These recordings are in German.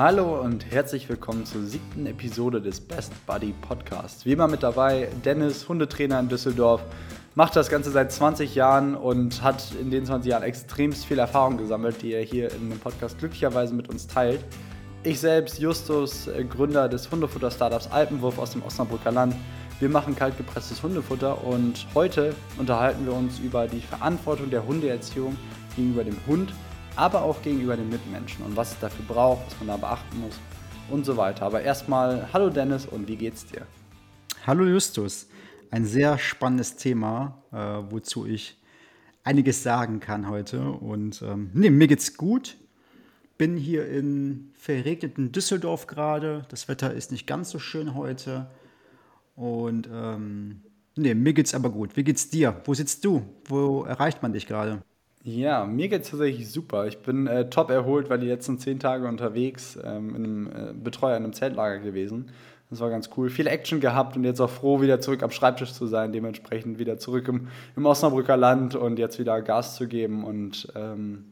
Hallo und herzlich willkommen zur siebten Episode des Best Buddy Podcasts. Wie immer mit dabei Dennis, Hundetrainer in Düsseldorf, macht das Ganze seit 20 Jahren und hat in den 20 Jahren extremst viel Erfahrung gesammelt, die er hier in dem Podcast glücklicherweise mit uns teilt. Ich selbst, Justus, Gründer des Hundefutter-Startups Alpenwurf aus dem Osnabrücker Land. Wir machen kaltgepresstes Hundefutter und heute unterhalten wir uns über die Verantwortung der Hundeerziehung gegenüber dem Hund aber auch gegenüber den Mitmenschen und was es dafür braucht, was man da beachten muss und so weiter. Aber erstmal, hallo Dennis und wie geht's dir? Hallo Justus. Ein sehr spannendes Thema, äh, wozu ich einiges sagen kann heute. Und ähm, nee, mir geht's gut. Bin hier in verregneten Düsseldorf gerade. Das Wetter ist nicht ganz so schön heute. Und ähm, nee, mir geht's aber gut. Wie geht's dir? Wo sitzt du? Wo erreicht man dich gerade? Ja, mir geht es tatsächlich super. Ich bin äh, top erholt, weil die letzten zehn Tage unterwegs ähm, in einem äh, Betreuer in einem Zeltlager gewesen. Das war ganz cool. Viel Action gehabt und jetzt auch froh, wieder zurück am Schreibtisch zu sein. Dementsprechend wieder zurück im, im Osnabrücker Land und jetzt wieder Gas zu geben und ähm,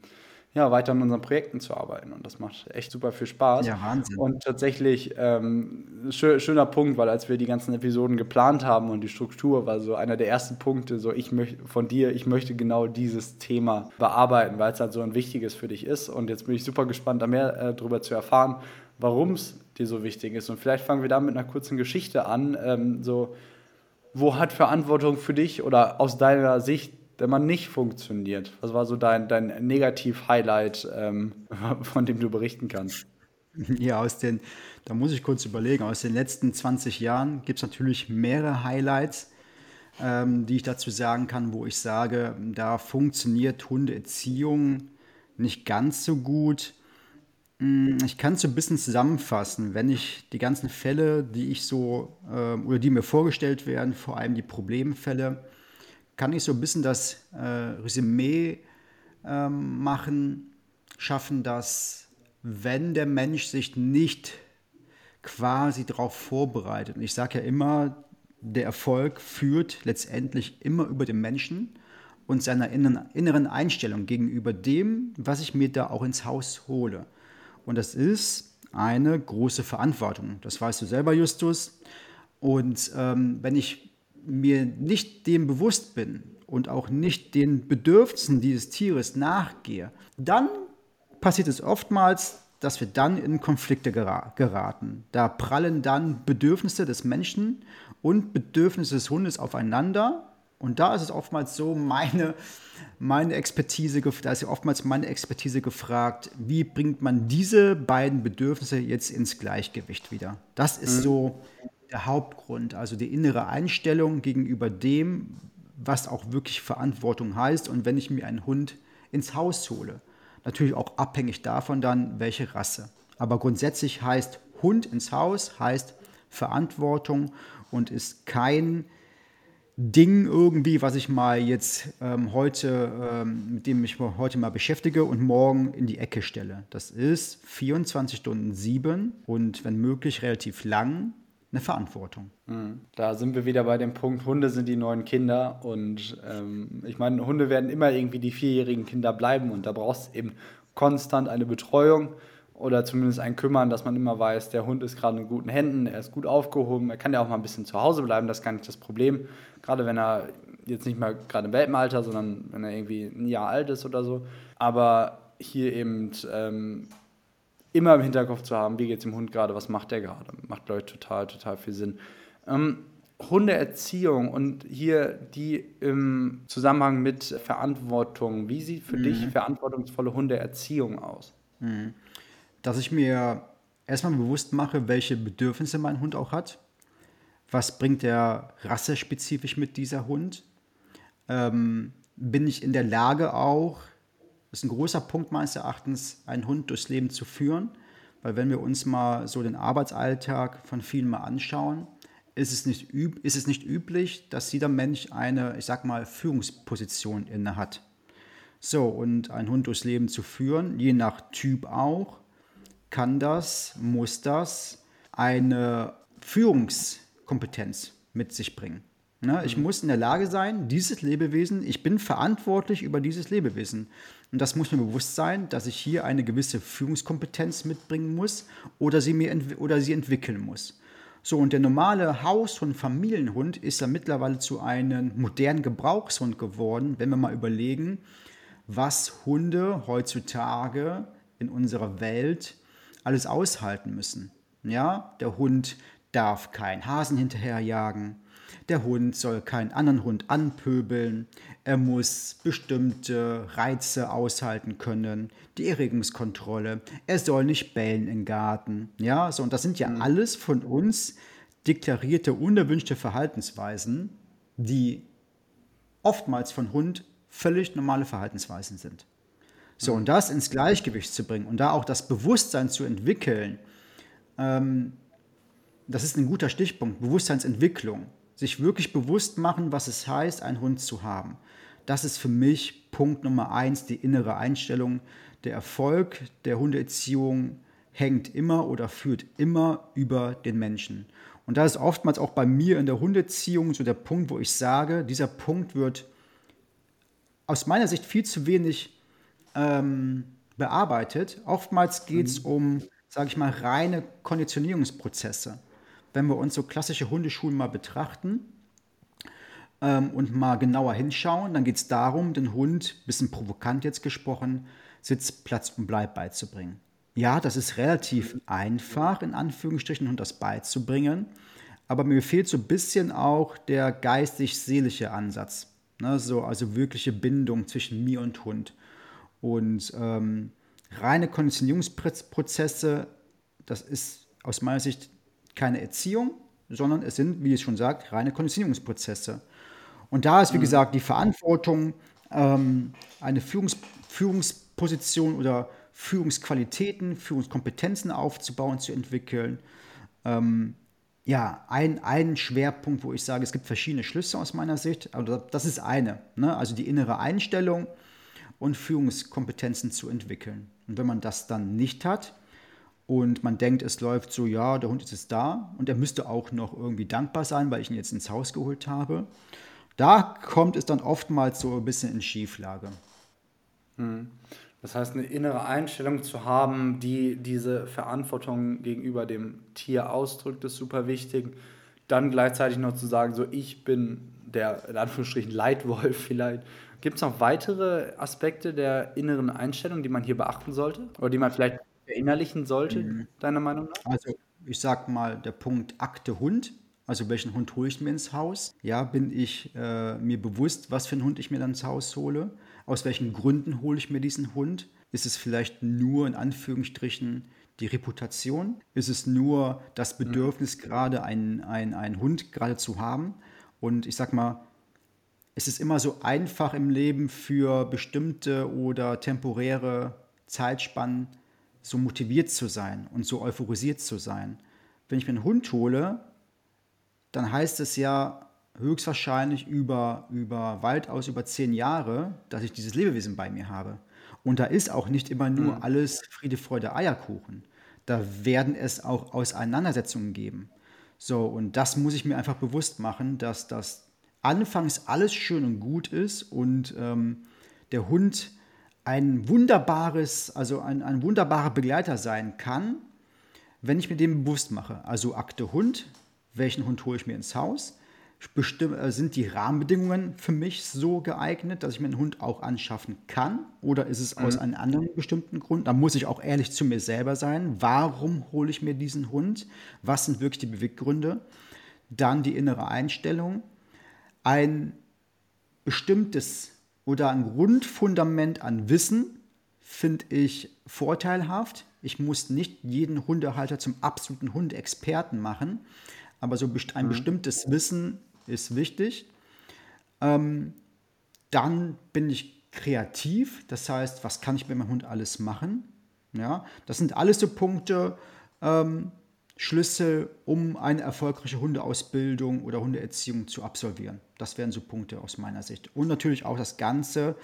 ja, weiter an unseren Projekten zu arbeiten. Und das macht echt super viel Spaß. Ja, Wahnsinn. Und tatsächlich ähm, schö schöner Punkt, weil als wir die ganzen Episoden geplant haben und die Struktur war so einer der ersten Punkte, so ich möchte von dir, ich möchte genau dieses Thema bearbeiten, weil es halt so ein wichtiges für dich ist. Und jetzt bin ich super gespannt, da mehr äh, darüber zu erfahren, warum es dir so wichtig ist. Und vielleicht fangen wir da mit einer kurzen Geschichte an. Ähm, so, wo hat Verantwortung für dich oder aus deiner Sicht der man nicht funktioniert? Was war so dein, dein Negativ-Highlight, ähm, von dem du berichten kannst? Ja, aus den, da muss ich kurz überlegen, aus den letzten 20 Jahren gibt es natürlich mehrere Highlights, ähm, die ich dazu sagen kann, wo ich sage, da funktioniert Hundeerziehung nicht ganz so gut. Hm, ich kann es so ein bisschen zusammenfassen, wenn ich die ganzen Fälle, die ich so äh, oder die mir vorgestellt werden, vor allem die Problemfälle, kann ich so ein bisschen das äh, Resümee ähm, machen, schaffen, dass wenn der Mensch sich nicht quasi darauf vorbereitet, und ich sage ja immer, der Erfolg führt letztendlich immer über den Menschen und seiner inneren Einstellung gegenüber dem, was ich mir da auch ins Haus hole. Und das ist eine große Verantwortung. Das weißt du selber, Justus. Und ähm, wenn ich mir nicht dem bewusst bin und auch nicht den Bedürfnissen dieses Tieres nachgehe, dann passiert es oftmals, dass wir dann in Konflikte geraten. Da prallen dann Bedürfnisse des Menschen und Bedürfnisse des Hundes aufeinander. Und da ist es oftmals so, meine, meine Expertise, da ist ja oftmals meine Expertise gefragt, wie bringt man diese beiden Bedürfnisse jetzt ins Gleichgewicht wieder? Das ist mhm. so der Hauptgrund, also die innere Einstellung gegenüber dem, was auch wirklich Verantwortung heißt. Und wenn ich mir einen Hund ins Haus hole, natürlich auch abhängig davon dann, welche Rasse. Aber grundsätzlich heißt Hund ins Haus, heißt Verantwortung und ist kein Ding irgendwie, was ich mal jetzt ähm, heute, ähm, mit dem ich heute mal beschäftige und morgen in die Ecke stelle. Das ist 24 Stunden sieben und wenn möglich relativ lang eine Verantwortung. Mhm. Da sind wir wieder bei dem Punkt, Hunde sind die neuen Kinder und ähm, ich meine, Hunde werden immer irgendwie die vierjährigen Kinder bleiben und da brauchst du eben konstant eine Betreuung oder zumindest ein Kümmern, dass man immer weiß, der Hund ist gerade in guten Händen, er ist gut aufgehoben, er kann ja auch mal ein bisschen zu Hause bleiben, das ist gar nicht das Problem, gerade wenn er jetzt nicht mal gerade im Welpenalter, sondern wenn er irgendwie ein Jahr alt ist oder so, aber hier eben ähm, immer im Hinterkopf zu haben, wie geht es dem Hund gerade, was macht der gerade. Macht, glaube ich, total, total viel Sinn. Ähm, Hundeerziehung und hier die im Zusammenhang mit Verantwortung. Wie sieht für mhm. dich verantwortungsvolle Hundeerziehung aus? Mhm. Dass ich mir erstmal bewusst mache, welche Bedürfnisse mein Hund auch hat. Was bringt er rassespezifisch mit dieser Hund? Ähm, bin ich in der Lage auch, ist ein großer Punkt meines Erachtens, einen Hund durchs Leben zu führen. Weil wenn wir uns mal so den Arbeitsalltag von vielen mal anschauen, ist es nicht, üb ist es nicht üblich, dass jeder Mensch eine, ich sag mal, Führungsposition inne hat. So, und einen Hund durchs Leben zu führen, je nach Typ auch, kann das, muss das eine Führungskompetenz mit sich bringen. Ne? Ich mhm. muss in der Lage sein, dieses Lebewesen, ich bin verantwortlich über dieses Lebewesen. Und das muss mir bewusst sein, dass ich hier eine gewisse Führungskompetenz mitbringen muss oder sie, mir oder sie entwickeln muss. So, und der normale Haushund, Familienhund ist ja mittlerweile zu einem modernen Gebrauchshund geworden, wenn wir mal überlegen, was Hunde heutzutage in unserer Welt alles aushalten müssen. Ja, der Hund darf keinen Hasen hinterherjagen. Der Hund soll keinen anderen Hund anpöbeln. Er muss bestimmte Reize aushalten können. Die Erregungskontrolle. Er soll nicht bellen im Garten. Ja, so, und das sind ja mhm. alles von uns deklarierte unerwünschte Verhaltensweisen, die oftmals von Hund völlig normale Verhaltensweisen sind. So, und das ins Gleichgewicht zu bringen und da auch das Bewusstsein zu entwickeln, ähm, das ist ein guter Stichpunkt, Bewusstseinsentwicklung sich wirklich bewusst machen, was es heißt, einen Hund zu haben. Das ist für mich Punkt Nummer eins, die innere Einstellung. Der Erfolg der Hundeerziehung hängt immer oder führt immer über den Menschen. Und da ist oftmals auch bei mir in der Hundeerziehung so der Punkt, wo ich sage, dieser Punkt wird aus meiner Sicht viel zu wenig ähm, bearbeitet. Oftmals geht es mhm. um, sage ich mal, reine Konditionierungsprozesse wenn wir uns so klassische Hundeschulen mal betrachten ähm, und mal genauer hinschauen, dann geht es darum, den Hund, bisschen provokant jetzt gesprochen, Sitz, Platz und Bleib beizubringen. Ja, das ist relativ einfach, in Anführungsstrichen, Hund das beizubringen, aber mir fehlt so ein bisschen auch der geistig-seelische Ansatz. Ne, so, also wirkliche Bindung zwischen mir und Hund. Und ähm, reine Konditionierungsprozesse, das ist aus meiner Sicht keine Erziehung, sondern es sind, wie es schon sagt, reine Konditionierungsprozesse. Und da ist, wie mhm. gesagt, die Verantwortung, ähm, eine Führungs Führungsposition oder Führungsqualitäten, Führungskompetenzen aufzubauen, zu entwickeln. Ähm, ja, ein, ein Schwerpunkt, wo ich sage, es gibt verschiedene Schlüsse aus meiner Sicht, aber das ist eine. Ne? Also die innere Einstellung und Führungskompetenzen zu entwickeln. Und wenn man das dann nicht hat, und man denkt, es läuft so, ja, der Hund ist jetzt da und er müsste auch noch irgendwie dankbar sein, weil ich ihn jetzt ins Haus geholt habe. Da kommt es dann oftmals so ein bisschen in Schieflage. Hm. Das heißt, eine innere Einstellung zu haben, die diese Verantwortung gegenüber dem Tier ausdrückt, ist super wichtig. Dann gleichzeitig noch zu sagen, so ich bin der in Anführungsstrichen Leitwolf vielleicht. Gibt es noch weitere Aspekte der inneren Einstellung, die man hier beachten sollte? Oder die man vielleicht verinnerlichen sollte, mhm. deiner Meinung nach? Also ich sag mal, der Punkt Akte Hund, also welchen Hund hole ich mir ins Haus? Ja, bin ich äh, mir bewusst, was für einen Hund ich mir dann ins Haus hole? Aus welchen Gründen hole ich mir diesen Hund? Ist es vielleicht nur in Anführungsstrichen die Reputation? Ist es nur das mhm. Bedürfnis, mhm. gerade einen, einen Hund gerade zu haben? Und ich sag mal, es ist immer so einfach im Leben für bestimmte oder temporäre Zeitspannen so motiviert zu sein und so euphorisiert zu sein. Wenn ich mir einen Hund hole, dann heißt es ja höchstwahrscheinlich über, über weit aus über zehn Jahre, dass ich dieses Lebewesen bei mir habe. Und da ist auch nicht immer nur mhm. alles Friede, Freude, Eierkuchen. Da werden es auch Auseinandersetzungen geben. So, und das muss ich mir einfach bewusst machen, dass das anfangs alles schön und gut ist und ähm, der Hund ein wunderbares, also ein, ein wunderbarer Begleiter sein kann, wenn ich mir dem bewusst mache. Also Akte Hund, welchen Hund hole ich mir ins Haus? Bestimm, äh, sind die Rahmenbedingungen für mich so geeignet, dass ich mir einen Hund auch anschaffen kann? Oder ist es aus mhm. einem anderen bestimmten Grund? Da muss ich auch ehrlich zu mir selber sein. Warum hole ich mir diesen Hund? Was sind wirklich die Beweggründe? Dann die innere Einstellung. Ein bestimmtes oder ein Grundfundament an Wissen finde ich vorteilhaft. Ich muss nicht jeden Hundehalter zum absoluten Hundeexperten machen, aber so ein mhm. bestimmtes Wissen ist wichtig. Ähm, dann bin ich kreativ, das heißt, was kann ich mit meinem Hund alles machen? Ja, das sind alles so Punkte, ähm, Schlüssel, um eine erfolgreiche Hundeausbildung oder Hundeerziehung zu absolvieren. Das wären so Punkte aus meiner Sicht. Und natürlich auch das Ganze,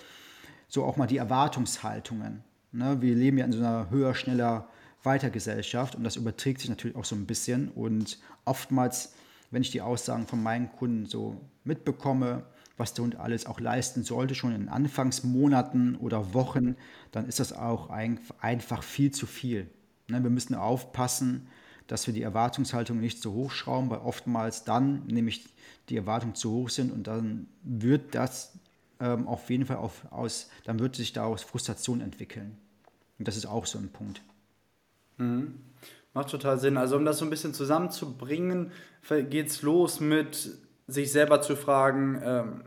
so auch mal die Erwartungshaltungen. Ne? Wir leben ja in so einer höher, schneller Weitergesellschaft und das überträgt sich natürlich auch so ein bisschen. Und oftmals wenn ich die Aussagen von meinen Kunden so mitbekomme, was der Hund alles auch leisten sollte, schon in Anfangsmonaten oder Wochen, dann ist das auch einfach viel zu viel. Ne, wir müssen aufpassen, dass wir die Erwartungshaltung nicht zu hoch schrauben, weil oftmals dann nämlich die Erwartungen zu hoch sind und dann wird das ähm, auf jeden Fall auf, aus, dann wird sich daraus Frustration entwickeln. Und das ist auch so ein Punkt. Mhm. Macht total Sinn. Also um das so ein bisschen zusammenzubringen, geht es los mit sich selber zu fragen, ähm,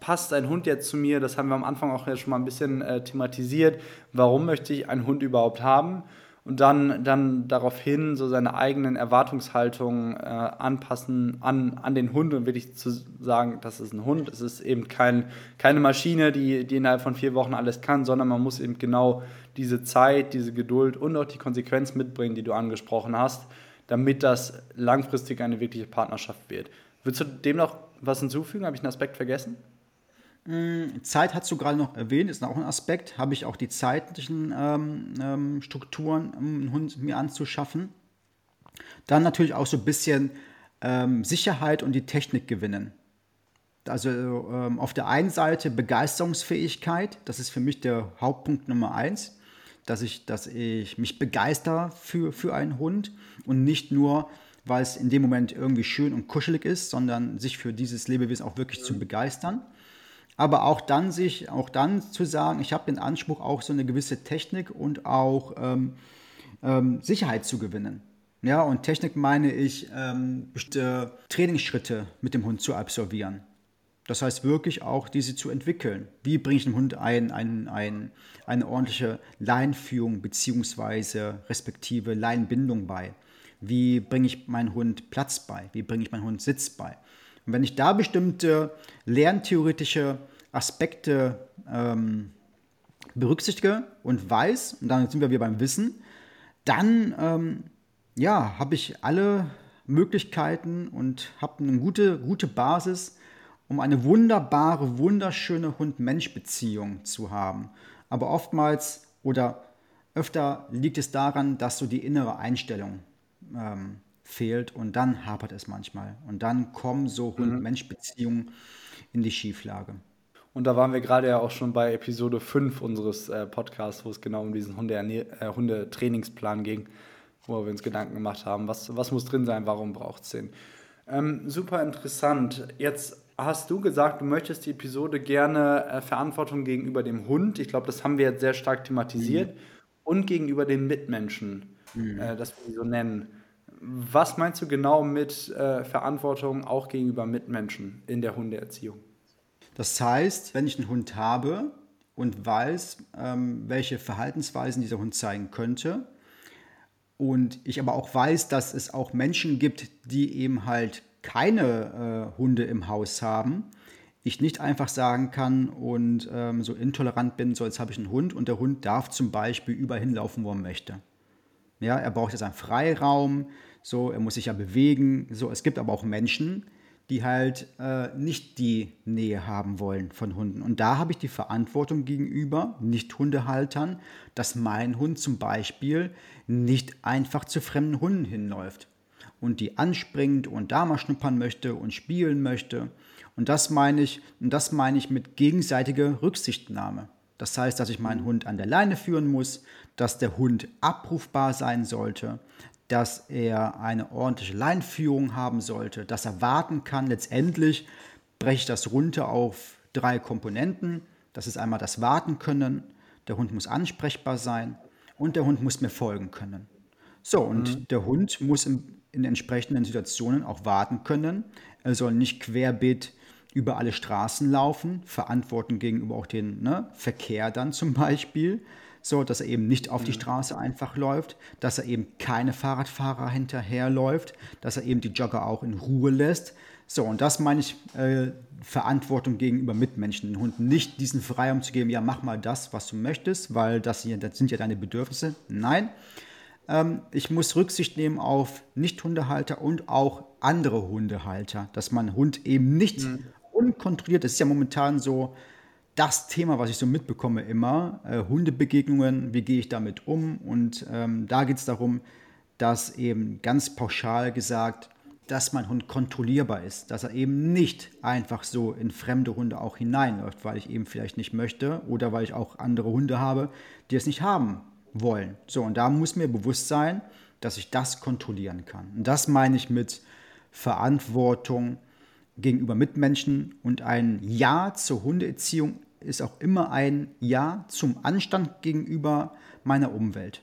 passt ein Hund jetzt zu mir? Das haben wir am Anfang auch ja schon mal ein bisschen äh, thematisiert. Warum möchte ich einen Hund überhaupt haben? Und dann, dann daraufhin so seine eigenen Erwartungshaltungen äh, anpassen an, an den Hund und wirklich zu sagen, das ist ein Hund. Es ist eben kein, keine Maschine, die, die innerhalb von vier Wochen alles kann, sondern man muss eben genau diese Zeit, diese Geduld und auch die Konsequenz mitbringen, die du angesprochen hast, damit das langfristig eine wirkliche Partnerschaft wird. Würdest du dem noch was hinzufügen? Habe ich einen Aspekt vergessen? Mm, Zeit hast du gerade noch erwähnt, ist auch ein Aspekt. Habe ich auch die zeitlichen ähm, ähm, Strukturen, um einen Hund mir anzuschaffen. Dann natürlich auch so ein bisschen ähm, Sicherheit und die Technik gewinnen. Also ähm, auf der einen Seite Begeisterungsfähigkeit, das ist für mich der Hauptpunkt Nummer eins dass ich, dass ich mich begeister für, für einen Hund und nicht nur, weil es in dem Moment irgendwie schön und kuschelig ist, sondern sich für dieses Lebewesen auch wirklich zu begeistern. Aber auch dann sich, auch dann zu sagen, ich habe den Anspruch, auch so eine gewisse Technik und auch ähm, ähm, Sicherheit zu gewinnen. Ja, und Technik meine ich, ähm, bestimmte Trainingsschritte mit dem Hund zu absolvieren. Das heißt wirklich auch, diese zu entwickeln. Wie bringe ich dem Hund ein, ein, ein, eine ordentliche Leinführung bzw. respektive Leinbindung bei? Wie bringe ich meinen Hund Platz bei? Wie bringe ich meinen Hund Sitz bei? Und wenn ich da bestimmte lerntheoretische Aspekte ähm, berücksichtige und weiß, und dann sind wir wieder beim Wissen, dann ähm, ja, habe ich alle Möglichkeiten und habe eine gute, gute Basis, um eine wunderbare, wunderschöne Hund-Mensch-Beziehung zu haben. Aber oftmals oder öfter liegt es daran, dass so die innere Einstellung ähm, fehlt und dann hapert es manchmal. Und dann kommen so mhm. Hund-Mensch-Beziehungen in die Schieflage. Und da waren wir gerade ja auch schon bei Episode 5 unseres äh, Podcasts, wo es genau um diesen Hunde äh, Hundetrainingsplan ging, wo wir uns Gedanken gemacht haben, was, was muss drin sein, warum braucht es den. Ähm, super interessant. Jetzt hast du gesagt, du möchtest die Episode gerne äh, Verantwortung gegenüber dem Hund, ich glaube, das haben wir jetzt sehr stark thematisiert, mhm. und gegenüber den Mitmenschen, mhm. äh, das wir so nennen. Was meinst du genau mit äh, Verantwortung auch gegenüber Mitmenschen in der Hundeerziehung? Das heißt, wenn ich einen Hund habe und weiß, ähm, welche Verhaltensweisen dieser Hund zeigen könnte, und ich aber auch weiß, dass es auch Menschen gibt, die eben halt keine äh, Hunde im Haus haben, ich nicht einfach sagen kann und ähm, so intolerant bin, so jetzt habe ich einen Hund und der Hund darf zum Beispiel überall hinlaufen, wo er möchte. Ja, er braucht jetzt einen Freiraum, so, er muss sich ja bewegen. So, es gibt aber auch Menschen, die halt äh, nicht die Nähe haben wollen von Hunden. Und da habe ich die Verantwortung gegenüber Nicht-Hundehaltern, dass mein Hund zum Beispiel nicht einfach zu fremden Hunden hinläuft und die anspringt und da mal schnuppern möchte und spielen möchte. Und das meine ich, und das meine ich mit gegenseitiger Rücksichtnahme. Das heißt, dass ich meinen Hund an der Leine führen muss, dass der Hund abrufbar sein sollte, dass er eine ordentliche Leinführung haben sollte, dass er warten kann. Letztendlich breche ich das runter auf drei Komponenten. Das ist einmal das Warten können, der Hund muss ansprechbar sein und der Hund muss mir folgen können. So, und mhm. der Hund muss im in entsprechenden Situationen auch warten können. Er soll nicht querbeet über alle Straßen laufen, verantworten gegenüber auch den ne, Verkehr dann zum Beispiel, so dass er eben nicht auf die. Straße einfach läuft, dass er eben keine Fahrradfahrer hinterherläuft, dass er eben die Jogger auch in Ruhe lässt. So, und das meine ich äh, Verantwortung gegenüber Mitmenschen, den Hunden nicht diesen Freiraum zu geben, ja, mach mal das, was du möchtest, weil das, hier, das sind ja deine Bedürfnisse. Nein, ähm, ich muss Rücksicht nehmen auf Nicht-Hundehalter und auch andere Hundehalter, dass man Hund eben nicht mhm. unkontrolliert, das ist ja momentan so das Thema, was ich so mitbekomme immer, äh, Hundebegegnungen, wie gehe ich damit um? Und ähm, da geht es darum, dass eben ganz pauschal gesagt, dass mein Hund kontrollierbar ist, dass er eben nicht einfach so in fremde Hunde auch hineinläuft, weil ich eben vielleicht nicht möchte oder weil ich auch andere Hunde habe, die es nicht haben wollen. So, und da muss mir bewusst sein, dass ich das kontrollieren kann. Und das meine ich mit Verantwortung gegenüber Mitmenschen und ein Ja zur Hundeerziehung ist auch immer ein Ja zum Anstand gegenüber meiner Umwelt.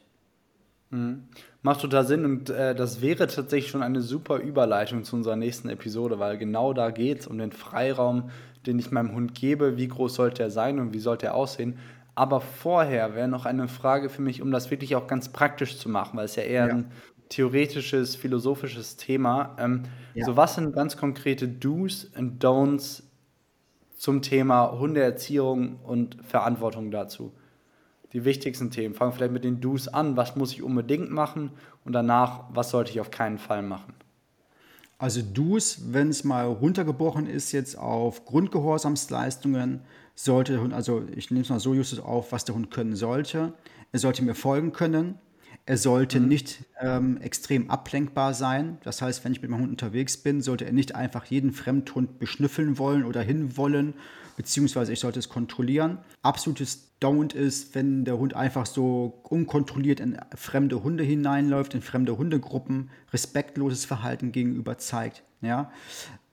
Mhm. Macht total Sinn und äh, das wäre tatsächlich schon eine super Überleitung zu unserer nächsten Episode, weil genau da geht es um den Freiraum, den ich meinem Hund gebe, wie groß sollte er sein und wie sollte er aussehen. Aber vorher wäre noch eine Frage für mich, um das wirklich auch ganz praktisch zu machen, weil es ja eher ja. ein theoretisches, philosophisches Thema. Ähm, ja. So, was sind ganz konkrete Do's und Don'ts zum Thema Hundeerziehung und Verantwortung dazu? Die wichtigsten Themen. Fangen vielleicht mit den Do's an. Was muss ich unbedingt machen? Und danach, was sollte ich auf keinen Fall machen? Also Do's, wenn es mal runtergebrochen ist jetzt auf Grundgehorsamsleistungen, sollte der Hund, also ich nehme es mal so Justus auf, was der Hund können sollte. Er sollte mir folgen können. Er sollte mhm. nicht ähm, extrem ablenkbar sein. Das heißt, wenn ich mit meinem Hund unterwegs bin, sollte er nicht einfach jeden Fremdhund beschnüffeln wollen oder hinwollen, beziehungsweise ich sollte es kontrollieren. Absolutes Don't ist, wenn der Hund einfach so unkontrolliert in fremde Hunde hineinläuft, in fremde Hundegruppen, respektloses Verhalten gegenüber zeigt. Ja?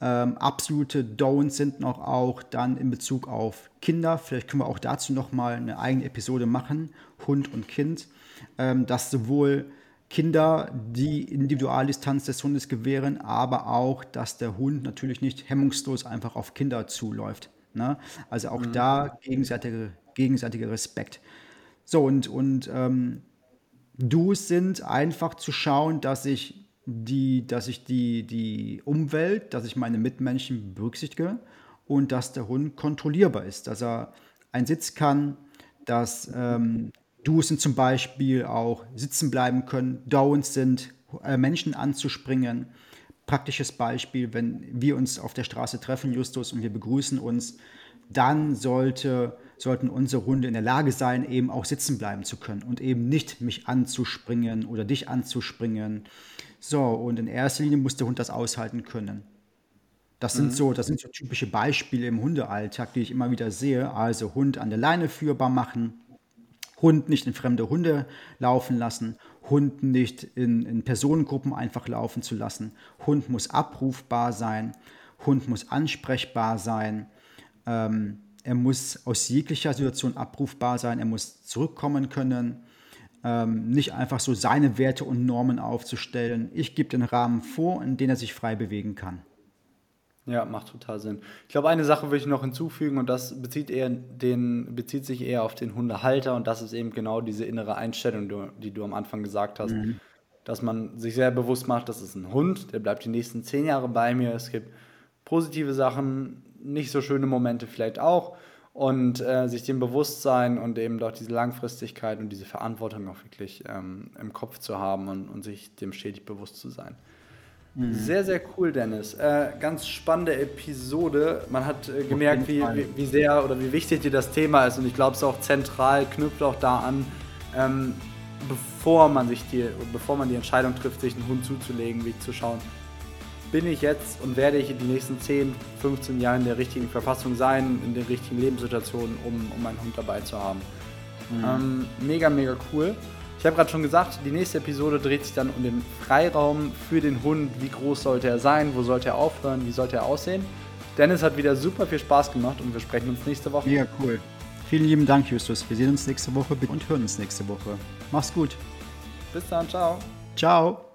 Ähm, absolute Don'ts sind noch auch dann in Bezug auf Kinder. Vielleicht können wir auch dazu nochmal eine eigene Episode machen, Hund und Kind ähm, dass sowohl Kinder die Individualdistanz des Hundes gewähren, aber auch, dass der Hund natürlich nicht hemmungslos einfach auf Kinder zuläuft. Ne? Also auch mhm. da gegenseitiger gegenseitige Respekt. So, und, und ähm, Do's sind einfach zu schauen, dass ich die, dass ich die, die Umwelt, dass ich meine Mitmenschen berücksichtige und dass der Hund kontrollierbar ist, dass er einen Sitz kann, dass ähm, Do's sind zum Beispiel auch sitzen bleiben können. Downs sind äh, Menschen anzuspringen. Praktisches Beispiel, wenn wir uns auf der Straße treffen, Justus, und wir begrüßen uns, dann sollte, sollten unsere Hunde in der Lage sein, eben auch sitzen bleiben zu können und eben nicht mich anzuspringen oder dich anzuspringen. So, und in erster Linie muss der Hund das aushalten können. Das sind, mhm. so, das sind so typische Beispiele im Hundealltag, die ich immer wieder sehe. Also Hund an der Leine führbar machen, Hund nicht in fremde Hunde laufen lassen, Hund nicht in, in Personengruppen einfach laufen zu lassen. Hund muss abrufbar sein, Hund muss ansprechbar sein. Ähm, er muss aus jeglicher Situation abrufbar sein, er muss zurückkommen können, ähm, nicht einfach so seine Werte und Normen aufzustellen. Ich gebe den Rahmen vor, in dem er sich frei bewegen kann. Ja, macht total Sinn. Ich glaube, eine Sache würde ich noch hinzufügen und das bezieht, eher den, bezieht sich eher auf den Hundehalter und das ist eben genau diese innere Einstellung, die du am Anfang gesagt hast. Mhm. Dass man sich sehr bewusst macht, das ist ein Hund, der bleibt die nächsten zehn Jahre bei mir. Es gibt positive Sachen, nicht so schöne Momente vielleicht auch und äh, sich dem Bewusstsein und eben doch diese Langfristigkeit und diese Verantwortung auch wirklich ähm, im Kopf zu haben und, und sich dem stetig bewusst zu sein. Mhm. Sehr, sehr cool, Dennis. Äh, ganz spannende Episode. Man hat äh, gemerkt, wie, wie, wie, sehr oder wie wichtig dir das Thema ist. Und ich glaube, es ist auch zentral, knüpft auch da an, ähm, bevor man sich die, bevor man die Entscheidung trifft, sich einen Hund zuzulegen, wie zu schauen, bin ich jetzt und werde ich in den nächsten 10, 15 Jahren in der richtigen Verfassung sein, in den richtigen Lebenssituationen, um, um einen Hund dabei zu haben. Mhm. Ähm, mega, mega cool. Ich habe gerade schon gesagt, die nächste Episode dreht sich dann um den Freiraum für den Hund. Wie groß sollte er sein? Wo sollte er aufhören? Wie sollte er aussehen? Dennis hat wieder super viel Spaß gemacht und wir sprechen uns nächste Woche. Mega cool. Vielen lieben Dank, Justus. Wir sehen uns nächste Woche und hören uns nächste Woche. Mach's gut. Bis dann. Ciao. Ciao.